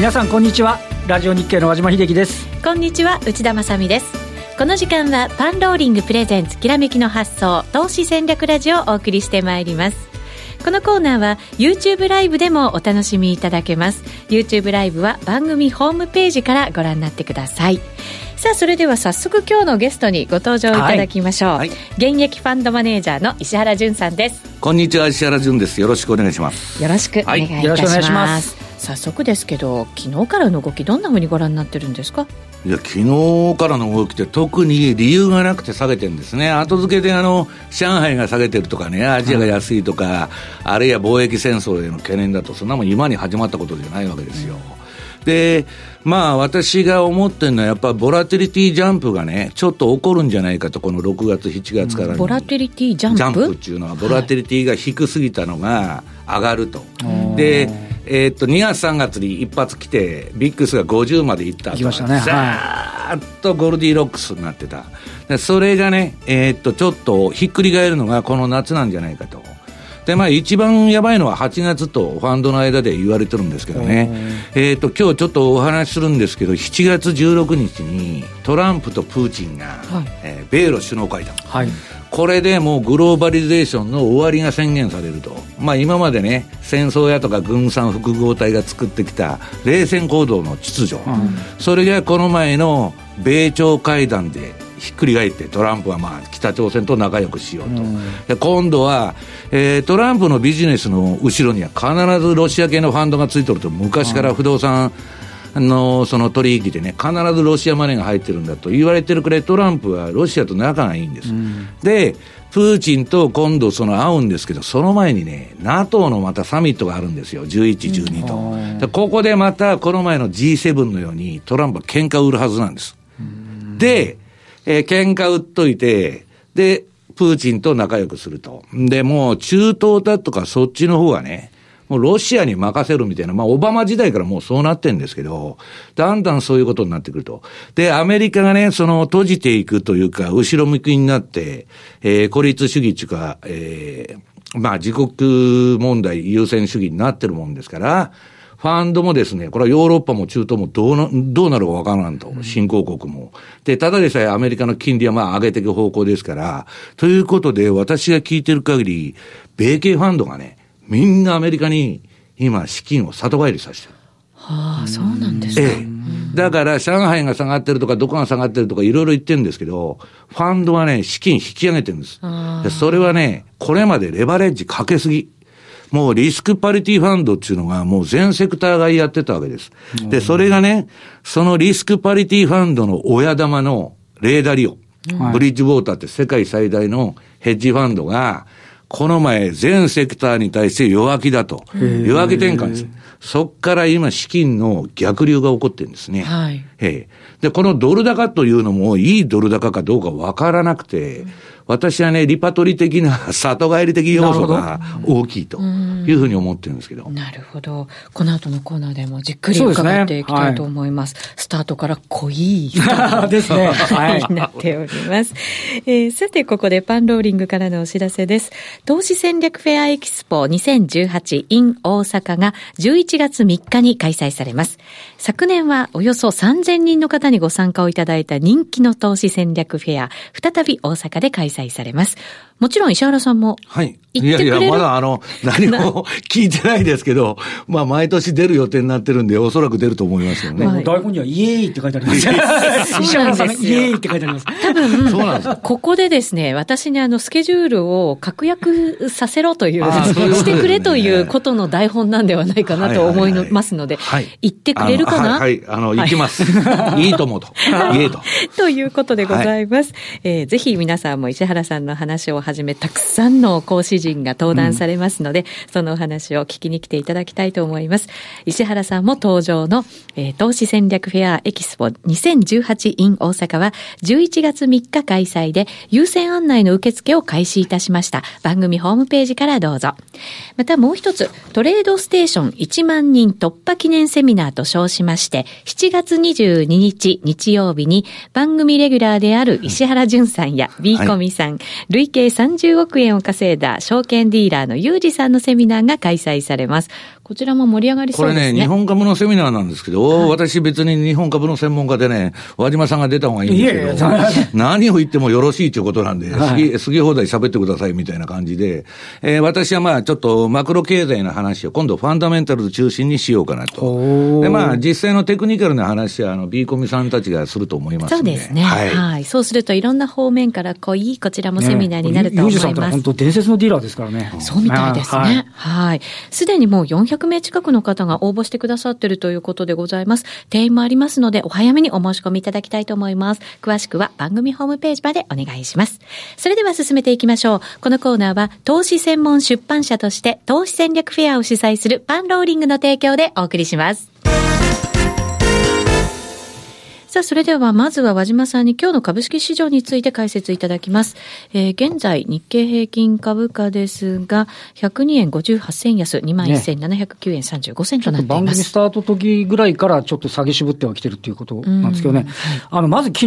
皆さんこんにちは。ラジオ日経の和島秀樹です。こんにちは内田まさです。この時間はパンローリングプレゼンツきらめきの発想投資戦略ラジオをお送りしてまいります。このコーナーは YouTube ライブでもお楽しみいただけます。YouTube ライブは番組ホームページからご覧になってください。さあそれでは早速今日のゲストにご登場いただきましょう、はい。はい、現役ファンドマネージャーの石原潤さんです。こんにちは石原潤です。よろしくお願いします。よろしくお願いいたします、はい、早速ですけど昨日からの動きどんなふうにご覧になってるんですか？いや昨日からの動きって特に理由がなくて下げてるんですね、後付けであの上海が下げてるとかね、アジアが安いとか、あるいは貿易戦争への懸念だと、そんなもん今に始まったことじゃないわけですよ。で、まあ私が思ってるのは、やっぱボラティリティジャンプがね、ちょっと起こるんじゃないかと、この6月、7月から、うん、ボラティリティジャンプ？ジャンプっていうのは、ボラティリティが低すぎたのが上がると。はい、でえー、っと2月、3月に一発来て、ビックスが50までいったと、ね、ざーっとゴルディロックスになってた、それがね、えー、っとちょっとひっくり返るのがこの夏なんじゃないかと。で、まあ、一番やばいのは8月とファンドの間で言われてるんですけどね、えっ、と、今日ちょっとお話しするんですけど、7月16日にトランプとプーチンが、はい、えー、米ロ首脳会談。はいこれでもうグローバリゼーションの終わりが宣言されると。まあ今までね、戦争やとか軍産複合体が作ってきた冷戦行動の秩序。うん、それがこの前の米朝会談でひっくり返ってトランプはまあ北朝鮮と仲良くしようと、うん、で今度は、えー、トランプのビジネスの後ろには必ずロシア系のファンドがついてると昔から不動産のその取引でね必ずロシアマネーが入ってるんだと言われてるくらいトランプはロシアと仲がいいんです、うん、でプーチンと今度その会うんですけど、その前にね、NATO のまたサミットがあるんですよ。11、12と。ここでまたこの前の G7 のようにトランプは喧嘩を売るはずなんです。で、えー、喧嘩売っといて、で、プーチンと仲良くすると。で、もう中東だとかそっちの方がね、もうロシアに任せるみたいな、まあ、オバマ時代からもうそうなってんですけど、だんだんそういうことになってくると。で、アメリカがね、その閉じていくというか、後ろ向きになって、えー、孤立主義というか、えー、まあ、自国問題優先主義になってるもんですから、ファンドもですね、これはヨーロッパも中東もどうな、どうなるかわからんと、新興国も。で、ただでさえアメリカの金利はまあ上げていく方向ですから、ということで私が聞いてる限り、米系ファンドがね、みんなアメリカに今資金を里帰りさせてる。はあ、そうなんですか。ええ。だから、上海が下がってるとか、どこが下がってるとか、いろいろ言ってるんですけど、ファンドはね、資金引き上げてるんです。それはね、これまでレバレッジかけすぎ。もうリスクパリティファンドっていうのがもう全セクターがやってたわけです。で、それがね、そのリスクパリティファンドの親玉のレーダリオ、ブリッジウォーターって世界最大のヘッジファンドが、この前全セクターに対して弱気だと。弱気転換です。そっから今資金の逆流が起こってるんですね。はい。えで、このドル高というのもいいドル高かどうかわからなくて、私はね、リパトリ的な 里帰り的要素が大きいというふうに思ってるんですけど。なるほど。この後のコーナーでもじっくり伺っていきたいと思います。すねはい、スタートから濃いスタートですね。はい。なっております。えー、さて、ここでパンローリングからのお知らせです。投資戦略フェアエキスポ2018 in 大阪が11月3日に開催されます。昨年はおよそ3000人の方にご参加をいただいた人気の投資戦略フェア、再び大阪で開催催されます。もちろん石原さんも。はい。いやいや、まだあの、何も 聞いてないですけど、まあ毎年出る予定になってるんで、おそらく出ると思いますよね。はい、台本にはイエーイって書いてあります。石原さんイエーイって書いてあります。多分、そうなんですここでですね、私にあの、スケジュールを確約させろという、してくれということの台本なんではないかなと思いますので、はい、言ってくれるかな？はい、あの、行きます。いいと思うと。イエーと。ということでございます。えー、ぜひ皆さんも石原さんの話をはじめ、たくさんの講師陣が登壇されますので、うん、そのお話を聞きに来ていただきたいと思います。石原さんも登場の、えー、投資戦略フェアエキスポ 2018in 大阪は11月3日開催で優先案内の受付を開始いたしました。番組ホームページからどうぞ。またもう一つ、トレードステーション1万人突破記念セミナーと称しまして、7月22日日曜日に番組レギュラーである石原淳さんや B コミさん、はい、累計30億円を稼いだ証券ディーラーのユージさんのセミナーが開催されます。こちらも盛り上がりそうですね。これね、日本株のセミナーなんですけど、はい、私別に日本株の専門家でね、和島さんが出た方がいいんですけど、いやいや何を言ってもよろしいということなんで、はい、好き放題喋ってくださいみたいな感じで、えー、私はまあちょっとマクロ経済の話を今度ファンダメンタルズ中心にしようかなと。で、まあ実際のテクニカルな話はあの B コミさんたちがすると思いますそうですね。はい。はい、そうするといろんな方面から濃いこちらもセミナーになると思います。ね、ユージさんって本当伝説のディーラーですからね。そうみたいですね。はい。す、で、にもう400名近くの方が応募してくださっているということでございます。定員もありますので、お早めにお申し込みいただきたいと思います。詳しくは番組ホームページまでお願いします。それでは進めていきましょう。このコーナーは、投資専門出版社として、投資戦略フェアを主催するパンローリングの提供でお送りします。さあ、それではまずは和島さんに今日の株式市場について解説いただきます。えー、現在、日経平均株価ですが、102円58銭安、21,709円35銭となっています。番組スタート時ぐらいからちょっと下げ渋ってはきてるっていうことなんですけどね。あの、まず昨日、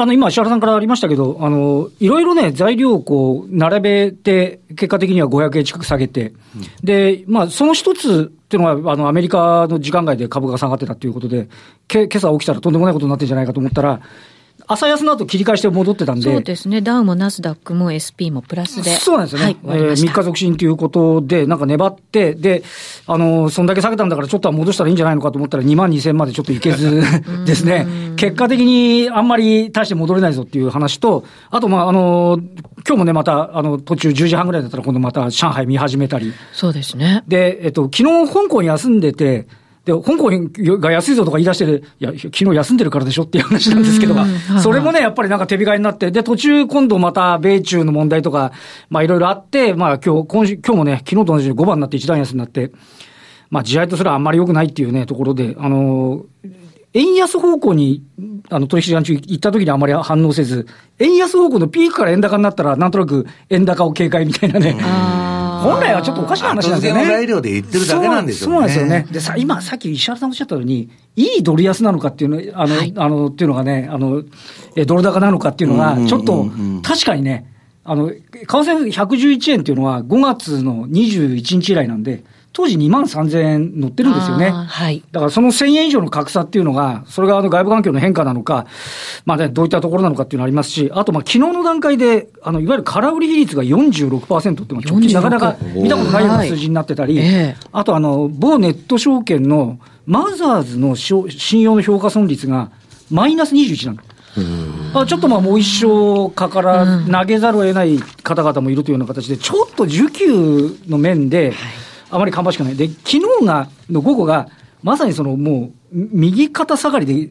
あの、今、石原さんからありましたけど、あの、いろいろね、材料をこう、並べて、結果的には500円近く下げて、うん、で、まあ、その一つ、っていうのは、あの、アメリカの時間外で株が下がってたっていうことで、け今朝起きたらとんでもないことになってんじゃないかと思ったら、朝安の後切り返して戻ってたんで。そうですね。ダウもナスダックも SP もプラスで。そうなんですよね。はい、えー、3日続伸ということで、なんか粘って、で、あの、そんだけ下げたんだからちょっとは戻したらいいんじゃないのかと思ったら2万2000までちょっといけず ですね。結果的にあんまり大して戻れないぞっていう話と、あと、まあ、あの、今日もね、また、あの、途中10時半ぐらいだったら今度また上海見始めたり。そうですね。で、えっと、昨日香港休んでて、で、香港が安いぞとか言い出してる、いや、昨日休んでるからでしょっていう話なんですけど、それもね、やっぱりなんか手控えになって、で、途中今度また米中の問題とか、まあいろいろあって、まあ今日、今週、今日もね、昨日と同じように5番になって一段安になって、まあ地合とすらあんまり良くないっていうね、ところで、あの円安方向に、あの、取引時間中行った時にあまり反応せず、円安方向のピークから円高になったら、なんとなく円高を警戒みたいなね。本来はちょっとおかしな話なんですよね。材料で言ってるだけなんですよね。そうなんですよね。でさ、今、さっき石原さんおっしゃったように、いいドル安なのかっていうの、あの、はい、あの、っていうのがね、あの、え、ドル高なのかっていうのが、ちょっと、確かにね、あの、為替111円っていうのは5月の21日以来なんで、当時2万3000円乗ってるんですよね。はい。だからその1000円以上の格差っていうのが、それがあの外部環境の変化なのか、まあね、どういったところなのかっていうのありますし、あとまあ昨日の段階で、あの、いわゆる空売り比率が46%っていうのは直近なかなか見たことないような数字になってたり、あとあの、某ネット証券のマザーズの信用の評価損率がマイナス21なの。あちょっとまあもう一生かから投げざるを得ない方々もいるというような形で、ちょっと需給の面で、はいあまり芳しくない。で、昨日が、の午後が、まさにそのもう、右肩下がりで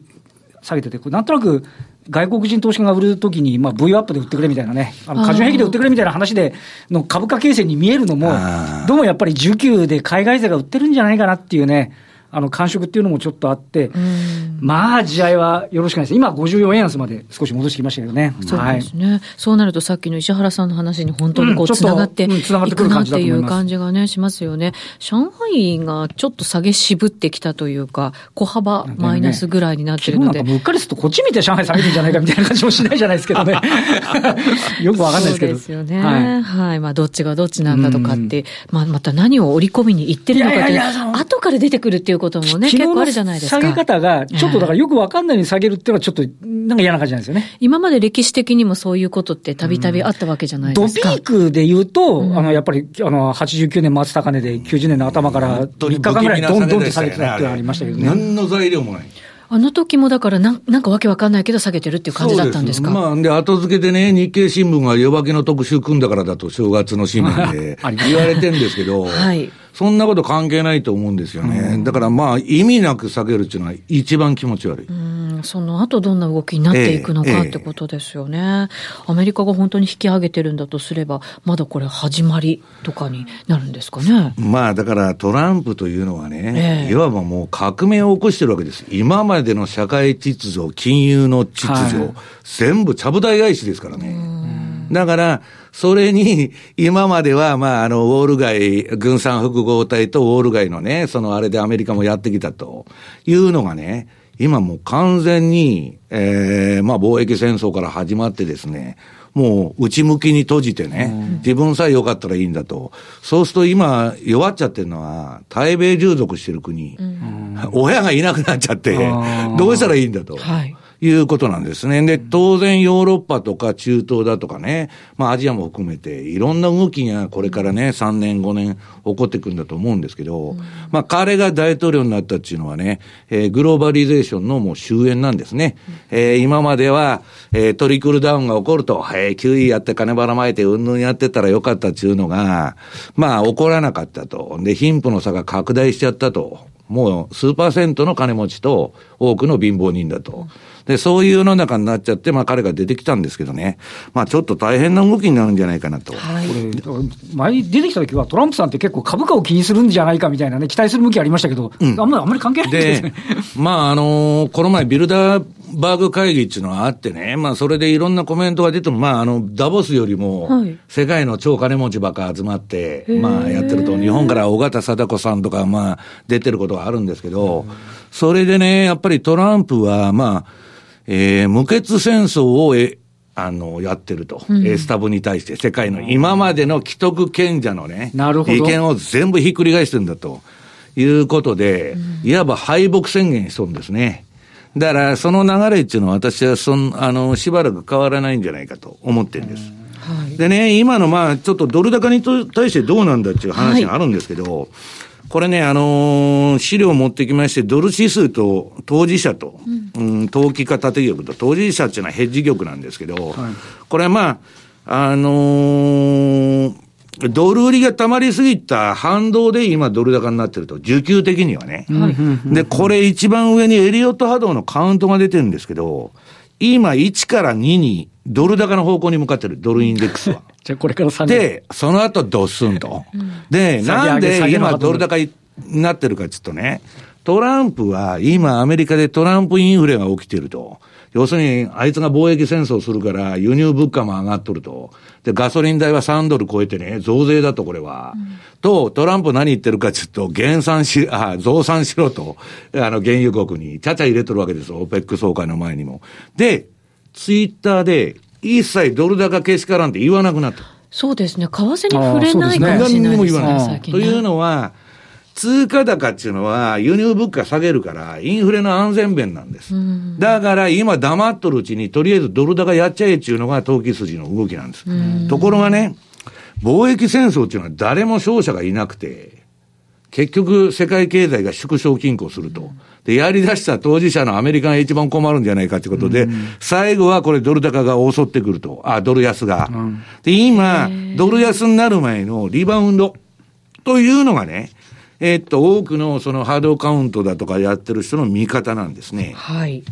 下げてて、なんとなく、外国人投資家が売るときに、まあ、V アップで売ってくれみたいなね、あの、過重平気で売ってくれみたいな話で、の株価形成に見えるのも、どうもやっぱり需給で海外勢が売ってるんじゃないかなっていうね、あの、感触っていうのもちょっとあって、まあ、地合いはよろしくないです。今、54円安まで少し戻してきましたけどね。そうですね。はい、そうなると、さっきの石原さんの話に本当にこう、つながっていくなっていう感じがね、しますよね。上海がちょっと下げ渋ってきたというか、小幅マイナスぐらいになってるので。ね、うっかりすると、こっち見て上海下げてんじゃないかみたいな感じもしないじゃないですけどね。よくわかんないですけど。ですよね。はい。はい、まあ、どっちがどっちなんだとかって、まあ、また何を織り込みに言ってるのかっていう、後から出てくるっていうこともね、結構あるじゃないですか。下げ方が、ちょっとだからよくわかんないように下げるっていうのはちょっと、なんか嫌な感じなんですよね。今まで歴史的にもそういうことってたびたびあったわけじゃないですか。ドピークで言うと、うん、あの、やっぱり、あの、89年末高値で90年の頭から3日間ぐらいどんどんと下げてたっていうのがありましたけどね。何の材料もない。あの時もだからなん、なんかわけわかんないけど下げてるっていう感じだったんですか？まあ、で、後付けでね、日経新聞が夜明けの特集組んだからだと、正月の新聞で 言われてるんですけど、はい。そんなこと関係ないと思うんですよね。だからまあ、意味なく下げるっていうのは一番気持ち悪い。うん、その後どんな動きになっていくのか、ってことですよね。アメリカが本当に引き上げてるんだとすれば、まだこれ始まりとかになるんですかね。まあ、だからトランプというのはね、いわばもう革命を起こしてるわけです。今までの社会秩序、金融の秩序、はい、全部ちゃぶ台返しですからね。だから、それに、今までは、まあ、あの、ウォール街、軍産複合体とウォール街のね、そのあれでアメリカもやってきたというのがね、今もう完全に、ええー、まあ、貿易戦争から始まってですね、もう内向きに閉じてね、自分さえ良かったらいいんだと。そうすると今弱っちゃってるのは、対米従属してる国、親がいなくなっちゃって、どうしたらいいんだと。はいいうことなんですね。で、当然ヨーロッパとか中東だとかね、まあアジアも含めて、いろんな動きがこれからね、3年5年起こってくるんだと思うんですけど、まあ彼が大統領になったっていうのはね、えー、グローバリゼーションのもう終焉なんですね。えー、今までは、えー、トリクルダウンが起こると、えー、QE やって金ばらまいてうんぬんやってたらよかったっていうのが、まあ起こらなかったと。で、貧富の差が拡大しちゃったと。もう数パーセントの金持ちと多くの貧乏人だと。で、そういう世の中になっちゃって、まあ彼が出てきたんですけどね。まあちょっと大変な動きになるんじゃないかなと。はい、これ、前に出てきた時はトランプさんって結構株価を気にするんじゃないかみたいなね、期待する向きありましたけど、うん、あんまり、あんまり関係ないですね。まああのー、この前ビルダーバーグ会議っていうのがあってね、まあそれでいろんなコメントが出ても、まああの、ダボスよりも、世界の超金持ちばっか集まって、まあやってると、日本から尾形貞子さんとか、まあ出てることがあるんですけど、それでね、やっぱりトランプは、まあ、えー、無血戦争をえ、あの、やってると。うん、エスタブに対して、世界の今までの既得権者のね、なるほど。意見を全部ひっくり返してるんだと。いうことで、うん、いわば敗北宣言しとるんですね。だから、その流れっていうのは私はそん、あの、しばらく変わらないんじゃないかと思ってるんです。はい、でね、今のまあ、ちょっとドル高に対してどうなんだっていう話があるんですけど、はいこれね、あのー、資料を持ってきまして、ドル指数と当事者と、うん、うん、投機家縦玉と当事者っていうのはヘッジ玉なんですけど、はい、これはまあ、あのー、ドル売りが溜まりすぎた反動で今ドル高になってると、需給的にはね。はい、で、これ一番上にエリオット波動のカウントが出てるんですけど、今1から2にドル高の方向に向かってる、ドルインデックスは。じゃこれから3で、その後ドスンと。で、なんで今ドル高になってるかちょっとね、トランプは今アメリカでトランプインフレが起きてると。要するに、あいつが貿易戦争するから、輸入物価も上がっとると。で、ガソリン代は3ドル超えてね、増税だと、これは。うん、と、トランプ何言ってるかちょっと、減産し、あ、増産しろと、あの、原油国に、ちゃちゃ入れとるわけですよ、オペック総会の前にも。で、ツイッターで、一切ドル高けしからんって言わなくなった。そうですね。為替に触れないかもしれないですね。すねというのは、通貨高っていうのは輸入物価下げるから、インフレの安全弁なんです。だから今黙っとるうちに、とりあえずドル高やっちゃえっていうのが投機筋の動きなんです。ところがね、貿易戦争っていうのは誰も勝者がいなくて、結局世界経済が縮小均衡すると。で、やり出した当事者のアメリカが一番困るんじゃないかということで、最後はこれドル高が襲ってくると。あ、ドル安が。で、今、ドル安になる前のリバウンドというのがね、えー、っと、多くのそのハードカウントだとかやってる人の見方なんですね。はい。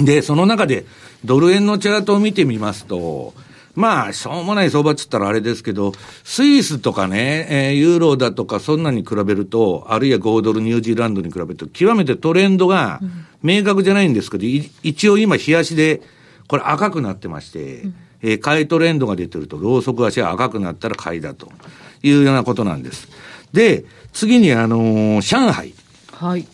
で、その中で、ドル円のチャートを見てみますと、まあ、しょうもない相場っつったらあれですけど、スイスとかね、えー、ユーロだとか、そんなに比べると、あるいは5ドル、ニュージーランドに比べると、極めてトレンドが明確じゃないんですけど、うん、一応今、冷やしで、これ赤くなってまして、うん、えー、買いトレンドが出てると、ローソク足が赤くなったら買いだというようなことなんです。で、次にあのー、上海。はい。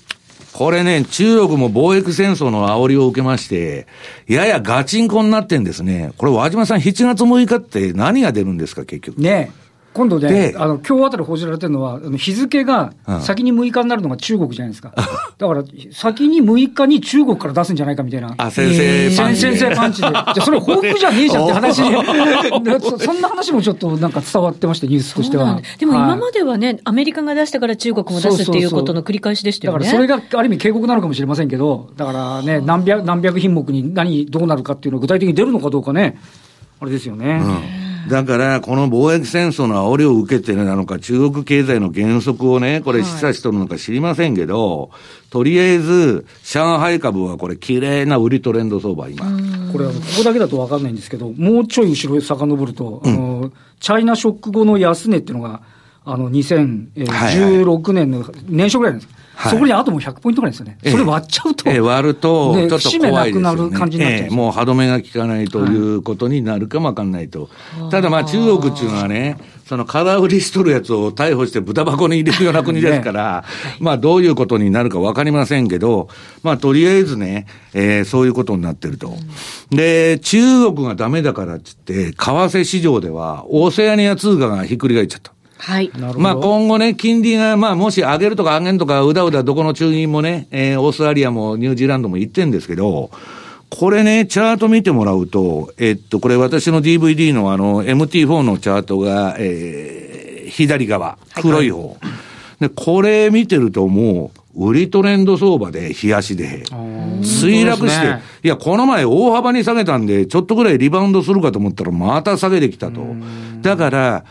これね、中国も貿易戦争の煽りを受けまして、ややガチンコになってんですね。これ、和島さん、7月6日って何が出るんですか、結局。ね今度ね、あの今日あたり報じられてるのは、日付が先に6日になるのが中国じゃないですか。だから、先に6日に中国から出すんじゃないかみたいな。あ、先生パンチ先生パンチで。じゃあ、それ報復じゃねえじゃんって話 そんな話もちょっとなんか伝わってまして、ニュースとしては。でも今まではね、アメリカが出してから中国も出すっていうことの繰り返しでしたよね。だからそれがある意味警告なのかもしれませんけど、だからね、何百、何百品目に何、どうなるかっていうのが具体的に出るのかどうかね、あれですよね。うんだから、この貿易戦争の煽りを受けてなのか、中国経済の減速をね、これ示唆しとるのか知りませんけど、はい、とりあえず、上海株はこれ、綺麗な売りトレンド相場、今。これ、ここだけだと分かんないんですけど、もうちょい後ろへ遡ると、うん、あの、チャイナショック後の安値っていうのが、あの、2016年の年初ぐらいなんです。そこにあともう100ポイントぐらいですよね。それ割っちゃうと。ええ、割ると、ちょっと怖いですよ、ね。なくなる感じになっちゃう、ええ、もう歯止めが効かないということになるかもわかんないと。ただまあ中国っていうのはね、その空売りしとるやつを逮捕して豚箱に入れるような国ですから、ね、まあどういうことになるかわかりませんけど、まあとりあえずね、えー、そういうことになってると。うん、で、中国がダメだからって言って、為替市場ではオセアニア通貨がひっくり返っちゃった。はい。まあ今後ね、金利が、まあもし上げるとか上げるとか、うだうだどこの中銀もね、えー、オーストラリアもニュージーランドも言ってんですけど、これね、チャート見てもらうと、えっと、これ私の DVD のあの、MT4 のチャートが、えー、左側、黒い方。はい、で、これ見てるともう、売りトレンド相場で、冷やしで、墜落して、ね、いや、この前大幅に下げたんで、ちょっとぐらいリバウンドするかと思ったら、また下げてきたと。だから、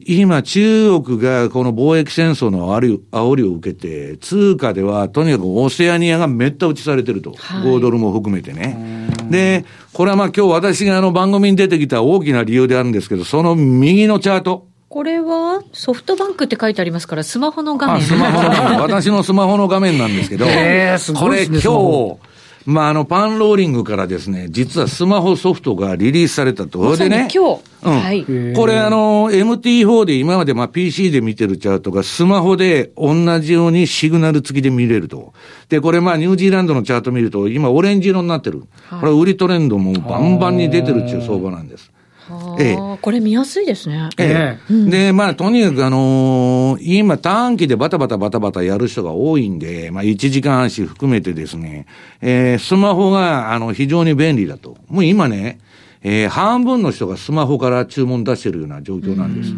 今、中国がこの貿易戦争の煽りを受けて、通貨ではとにかくオセアニアがめった打ちされてると、はい、5ドルも含めてね。で、これはまあ今日私があの番組に出てきた大きな理由であるんですけど、その右のチャート。これはソフトバンクって書いてありますから、スマホの画面。スマホの画面。私のスマホの画面なんですけど、えー、これ今日、まあ、あの、パンローリングからですね、実はスマホソフトがリリースされたと。それでね。今日。うん。はい。これあの、MT4 で今までまあ PC で見てるチャートがスマホで同じようにシグナル付きで見れると。で、これまあニュージーランドのチャート見ると今オレンジ色になってる。これ売りトレンドもバンバンに出てるっていう相場なんです。ええ、これ見やすいですね。ええ。で、まあ、とにかくあのー、今短期でバタバタバタバタやる人が多いんで、まあ、1時間足含めてですね、えー、スマホが、あの、非常に便利だと。もう今ね、えー、半分の人がスマホから注文出してるような状況なんです。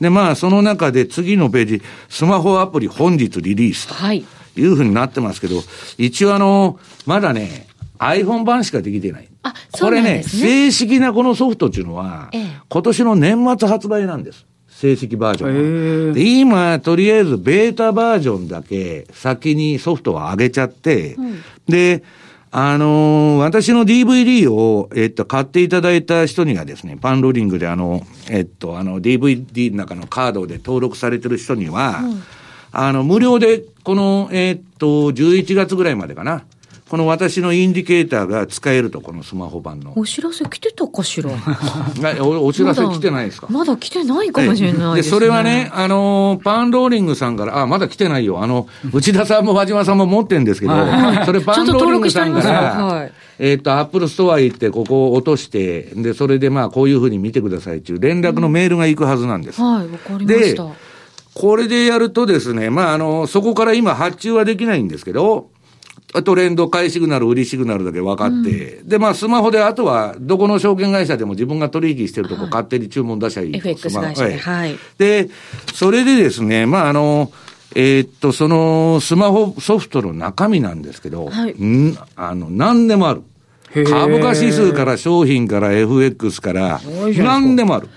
で、まあ、その中で次のページ、スマホアプリ本日リリースと。はい。いうふうになってますけど、一応あの、まだね、iPhone 版しかできてない。あ、これね、正式なこのソフトっていうのは、ええ、今年の年末発売なんです。正式バージョンで今、とりあえずベータバージョンだけ先にソフトを上げちゃって、うん、で、あのー、私の DVD を、えっと、買っていただいた人にはですね、パンローリングであの、えっと、あの、DVD の中のカードで登録されてる人には、うん、あの、無料で、この、えっと、11月ぐらいまでかな、この私のインディケーターが使えると、このスマホ版の。お知らせ来てたかしら？おお知らせ来てないですか？まだ来てないかもしれないです、ね、それはね、あの、パンローリングさんから、あ、まだ来てないよ。あの、内田さんも和島さんも持ってるんですけど、それパンローリングさんから、はい、えっ、と、アップルストア行って、ここを落として、で、それでまあ、こういうふうに見てくださいっていう連絡のメールが行くはずなんです。うん、はい、わかりました。これでやるとですね、まあ、あの、そこから今発注はできないんですけど、トレンド、買いシグナル、売りシグナルだけ分かって、うん、で、まあ、スマホで、あとは、どこの証券会社でも自分が取引してるとこ、勝手に注文出しゃいい。FX 会社で、はい。で、それでですね、まあ、あの、えー、っと、その、スマホソフトの中身なんですけど、はい、んあの、何でもある。株価指数から商品から FX から、何でもある。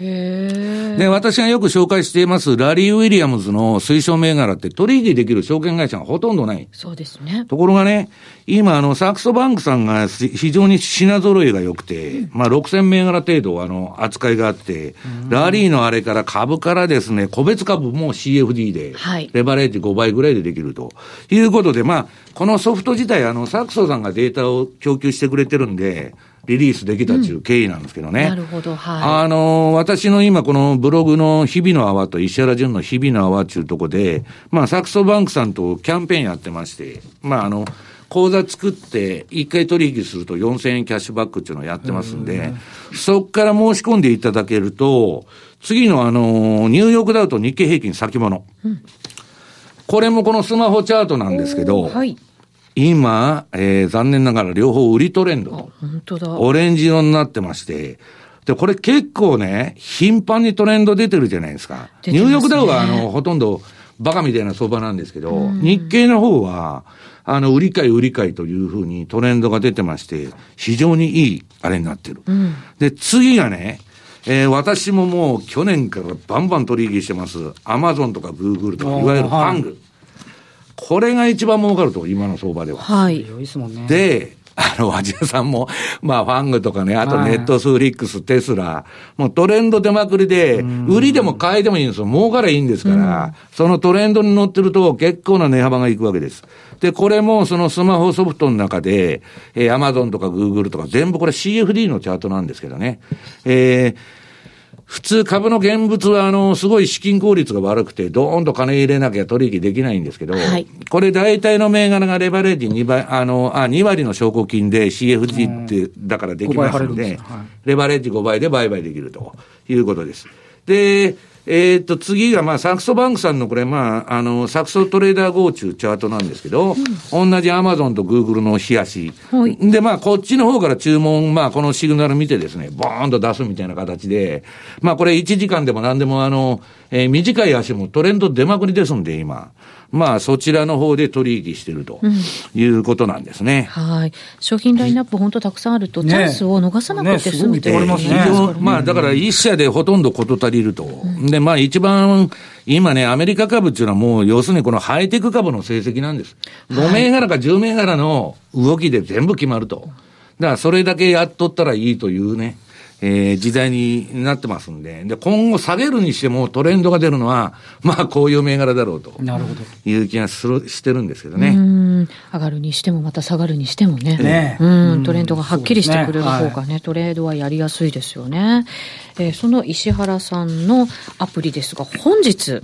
で、私がよく紹介しています、ラリー・ウィリアムズの推奨銘柄って取引できる証券会社がほとんどない。そうですね。ところがね、今、あの、サクソバンクさんが非常に品揃えが良くて、うん、まあ、6000銘柄程度、あの、扱いがあって、ラリーのあれから株からですね、個別株も CFD で、レバレッジ5倍ぐらいでできると。いうことで、まあ、このソフト自体、あの、サクソさんがデータを供給してくれてるんで、リリースできたっていう経緯なんですけどね。うん、なるほど、はい。あの、私の今このブログの日々の泡と石原淳の日々の泡っていうとこで、まあ、サクソバンクさんとキャンペーンやってまして、まあ、あの、口座作って、一回取引すると4000円キャッシュバックっていうのをやってますんで、そこから申し込んでいただけると、次のあの、ニューヨークダウと日経平均先物。うん、これもこのスマホチャートなんですけど、はい、今、えー、残念ながら両方売りトレンド。本当だ。オレンジ色になってまして、で、これ結構ね、頻繁にトレンド出てるじゃないですか。すね、ニューヨークダウはあの、ほとんどバカみたいな相場なんですけど、日経の方は、あの、売り買い売り買いというふうにトレンドが出てまして、非常にいいあれになってる。うん、で、次がね、えー、私ももう去年からバンバン取引してます。アマゾンとかグーグルとか、いわゆるファング。これが一番儲かると、今の相場では。はい。で、あの、和島さんも、まあ、ファングとかね、あとネットスフリックス、テスラ、もうトレンド出まくりで、売りでも買いでもいいんですよ。儲からいいんですから、そのトレンドに乗ってると結構な値幅がいくわけです。で、これもそのスマホソフトの中で、えー、アマゾンとかグーグルとか全部これ CFD のチャートなんですけどね。えー普通株の現物は、あの、すごい資金効率が悪くて、ドーンと金入れなきゃ取引できないんですけど、はい、これ大体の銘柄がレバレッジ2倍、あの、あ、2割の証拠金で CFG って、だからできますので、はい、レバレッジ5倍で売買できるということです。で、えー、っと、次が、まあ、サクソバンクさんのこれ、まあ、あの、サクソトレーダー GO 中チャートなんですけど、うん、同じアマゾンとグーグルの冷やし。はい、で、まあ、こっちの方から注文、まあ、このシグナル見てですね、ボーンと出すみたいな形で、まあ、これ1時間でも何でも、あの、えー、短い足もトレンド出まくりですんで、今。まあ、そちらの方で取引しているということなんですね。うん、はい。商品ラインナップ本当たくさんあると、チャンスを逃さなくて済むということね。まあ、だから一社でほとんど事足りると。うん、で、まあ、一番、今ね、アメリカ株っていうのはもう、要するにこのハイテク株の成績なんです。5銘柄か10銘柄の動きで全部決まると。だから、それだけやっとったらいいというね。えー、時代になってますんで、で、今後下げるにしてもトレンドが出るのは、まあ、こういう銘柄だろうと。なるほど。いう気がする、してるんですけどね。上がるにしても、また下がるにしてもね。ねうん、トレンドがはっきりしてくれる方がね、ねはい、トレードはやりやすいですよね。えー、その石原さんのアプリですが、本日、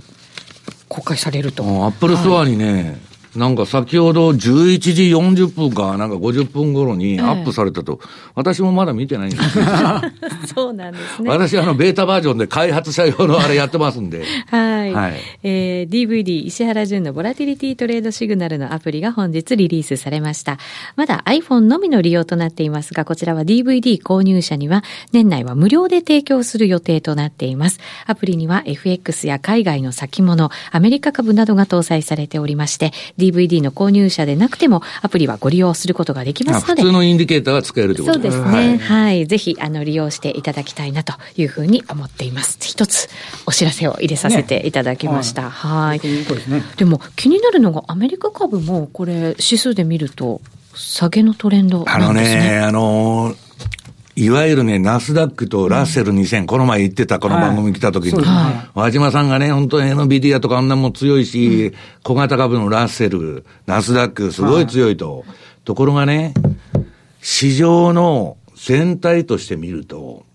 公開されると。アップルストアにね、はいなんか先ほど11時40分か、なんか50分頃にアップされたと、ええ、私もまだ見てないんです そうなんですね。私、あの、ベータバージョンで開発者用のあれやってますんで。はい。はい、えー、DVD 石原淳のボラティリティトレードシグナルのアプリが本日リリースされました。まだ iPhone のみの利用となっていますが、こちらは DVD 購入者には年内は無料で提供する予定となっています。アプリには FX や海外の先物、アメリカ株などが搭載されておりまして、DVD の購入者でなくても、アプリはご利用することができますので。普通のインディケーターは使えるということですね。そうですね。はい、はい。ぜひ、あの、利用していただきたいなというふうに思っています。一つ、お知らせを入れさせていただきました。ね、はい。でも、気になるのが、アメリカ株も、これ、指数で見ると、下げのトレンドなんですね。あのね、あのーいわゆるね、ナスダックとラッセル2000、うん、この前言ってた、この番組来た時に、はい、和島さんがね、本当に NVIDIA とかあんなもん強いし、うん、小型株のラッセル、ナスダック、すごい強いと。はい、ところがね、市場の全体として見ると、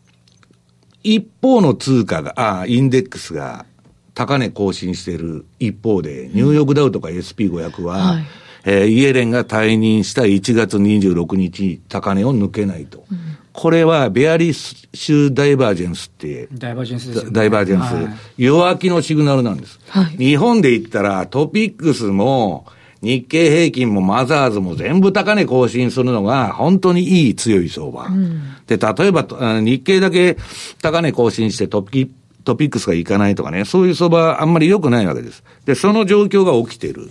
一方の通貨が、あ、インデックスが高値更新している一方で、ニューヨークダウとか SP500 は、はい。えー、イエレンが退任した1月26日、高値を抜けないと。うんこれはベアリッシュダイバージェンスって、ダイバージェンスです、ね、ダイバージェンス、はい、弱気のシグナルなんです。はい、日本で言ったらトピックスも、日経平均もマザーズも全部高値更新するのが本当にいい強い相場。うん、で、例えば日経だけ高値更新してトピトピックスがいかないとかね、そういう相場あんまり良くないわけです。で、その状況が起きてる。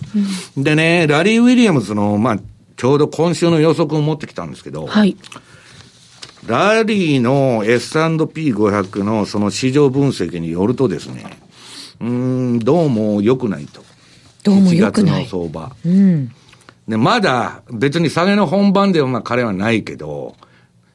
うん、でね、ラリー・ウィリアムズの、まあ、ちょうど今週の予測を持ってきたんですけど、はい。ラリーの S&P500 のその市場分析によるとですね、うん、どうも良くないと。どうも良くない。1月の相場。うん。で、まだ別に下げの本番ではまあ彼はないけど、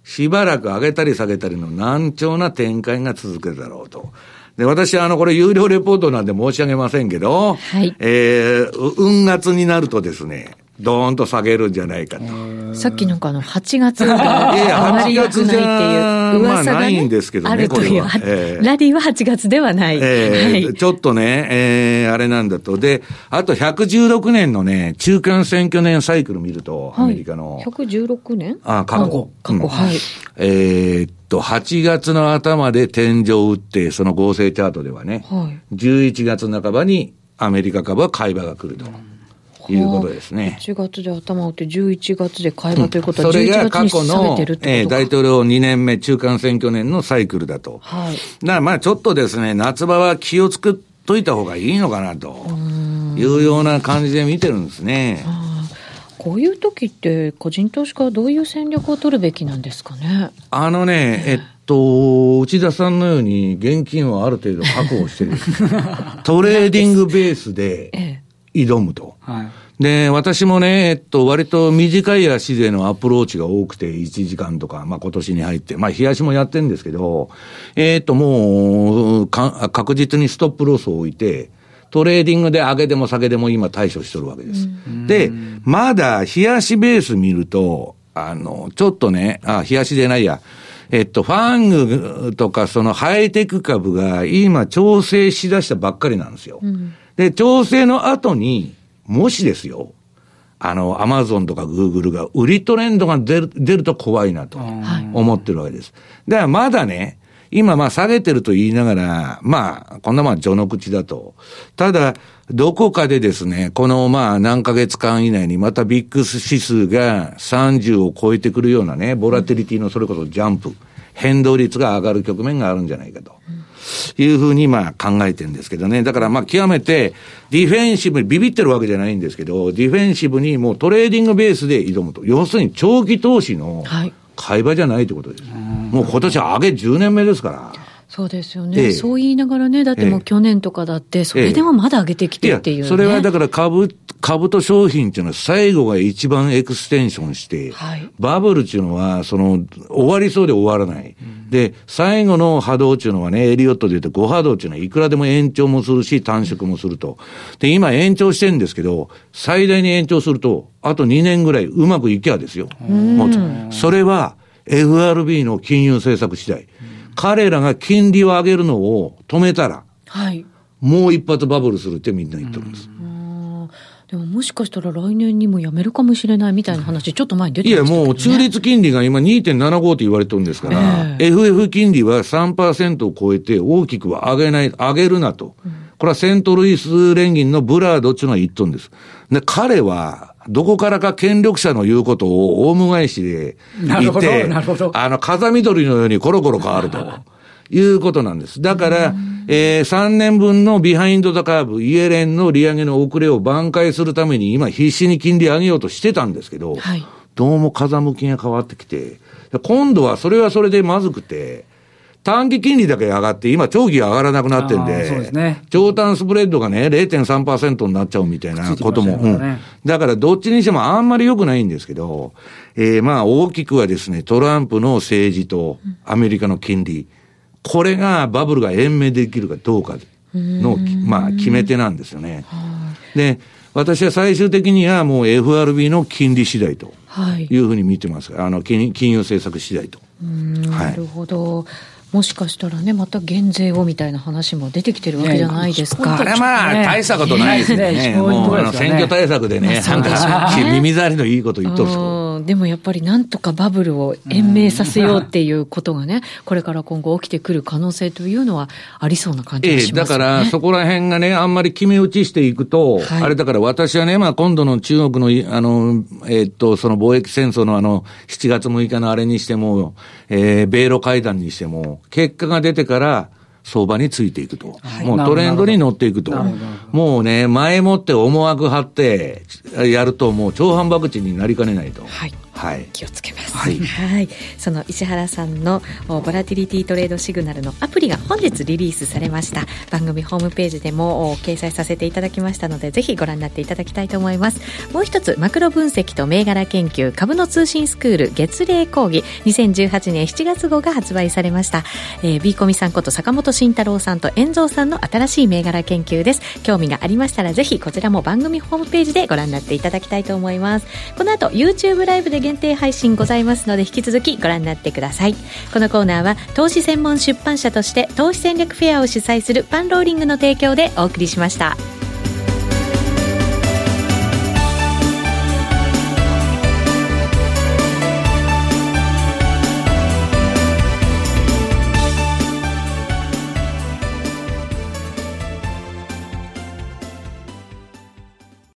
しばらく上げたり下げたりの難聴な展開が続くだろうと。で、私はあの、これ有料レポートなんで申し上げませんけど、はい。えー、運月になるとですね、ドーンと下げるんじゃないかと。さっきなんかあの、8月があまり良くないっていう噂が、ね、ないんですけどね、あるという、えー、ラリーは8月ではない。えーはい、ちょっとね、えー、あれなんだと。で、あと116年のね、中間選挙年サイクル見ると、アメリカの。116年？あ、過去。過去、うん、はい。えー、っと、8月の頭で天井を打って、その合成チャートではね、はい、11月半ばにアメリカ株は買い場が来ると。うんいうことですね。1月で頭を打って11月で買い場ということは、うん、それが過去の、えー、大統領2年目中間選挙年のサイクルだと。はい。だからまあちょっとですね、夏場は気をつくっといた方がいいのかなというような感じで見てるんですね。こういう時って、個人投資家はどういう戦略を取るべきなんですかね？あのね、えっと、内田さんのように現金をある程度確保してる。トレーディングベースで挑むと。はいで、私もね、えっと、割と短い足でのアプローチが多くて、1時間とか、まあ今年に入って、まあ日足もやってるんですけど、えっと、もう、確実にストップロスを置いて、トレーディングで上げでも下げでも今対処しとるわけです。で、まだ日足ベース見ると、あの、ちょっとね、あ、日足でないや、えっと、 FANG とかそのハイテク株が今調整しだしたばっかりなんですよ。うん、で、調整の後に、もしですよ、あの、アマゾンとかグーグルが売りトレンドが出る、出ると怖いなと思ってるわけです。だからまだね、今まあ下げてると言いながら、まあ、こんなまあ序の口だと。ただ、どこかでですね、このまあ何ヶ月間以内にまた VIX指数が30を超えてくるようなね、ボラティリティのそれこそジャンプ、変動率が上がる局面があるんじゃないかと。いうふうにまあ考えてるんですけどね。だからまあ極めてディフェンシブにビビってるわけじゃないんですけど、ディフェンシブにもうトレーディングベースで挑むと。要するに長期投資の買い場じゃないってことです。もう今年上げ10年目ですから。そうですよね、ええ、そう言いながらね、だってもう去年とかだって、それでもまだ上げてきてっていう、ねえ、それはだから株、株と商品っていうのは最後が一番エクステンションして、はい、バブルっていうのは、その、終わりそうで終わらない。うん、で、最後の波動っていうのはね、エリオットで言うと5波動っていうのはいくらでも延長もするし、短縮もすると。で、今延長してるんですけど、最大に延長すると、あと2年ぐらいうまくいけばですよ。もう、それは FRB の金融政策次第。彼らが金利を上げるのを止めたら、はい、もう一発バブルするってみんな言ってるんです。でももしかしたら来年にもやめるかもしれないみたいな話、ちょっと前に出てました、ね、いや、もう中立金利が今2.75って言われてるんですから、えー、FF 金利は3%を超えて大きくは上げない、上げるなと。うん、これはセントルイス連銀のブラードっていうのは言っとるんです。で、彼は、どこからか権力者の言うことをオウム返しで言って、あの、風見鶏のようにコロコロ変わると。いうことなんです。だから、えー、3年分の behind the curve、イエレンの利上げの遅れを挽回するために今必死に金利上げようとしてたんですけど、はい、どうも風向きが変わってきて、今度はそれはそれでまずくて、短期金利だけ上がって、今、長期が上がらなくなってんで、そうですね、長短スプレッドがね、0.3%になっちゃうみたいなことも、ね。うん、だからどっちにしてもあんまり良くないんですけど、えー、まあ大きくはですね、トランプの政治とアメリカの金利、これがバブルが延命できるかどうかの、まあ決め手なんですよね。で、私は最終的にはもう FRB の金利次第とい。うふうに見てます。あの金金融政策次第と。なるほど。はいもしかしたらね、また減税をみたいな話も出てきてるわけじゃないですか。これまあ、大したことないですね。もう、選挙対策でね、なんか、耳障りのいいこと言っとるでもやっぱりなんとかバブルを延命させようっていうことがね、これから今後起きてくる可能性というのはありそうな感じがします、ね、ええ、だからそこら辺がね、あんまり決め打ちしていくと、はい、あれだから私はね、まあ今度の中国の、あの、えー、っと、その貿易戦争のあの、7月6日のあれにしても、えー、米ロ会談にしても、結果が出てから、相場についていくと。はい、もうトレンドに乗っていくと。もうね、前もって思惑張ってやると、もう超反爆地になりかねないと。はいはい、気をつけます、はい、はい、その石原さんのボラティリティトレードシグナルのアプリが本日リリースされました。番組ホームページでも掲載させていただきましたのでぜひご覧になっていただきたいと思います。もう一つマクロ分析と銘柄研究株の通信スクール月例講義2018年7月号が発売されました、えー、ビーコミさんこと坂本慎太郎さんと遠蔵さんの新しい銘柄研究です。興味がありましたらぜひこちらも番組ホームページでご覧になっていただきたいと思います。この後 YouTube ライブで限定配信ございますので引き続きご覧になってくださいこのコーナーは投資専門出版社として投資戦略フェアを主催するパンローリングの提供でお送りしました。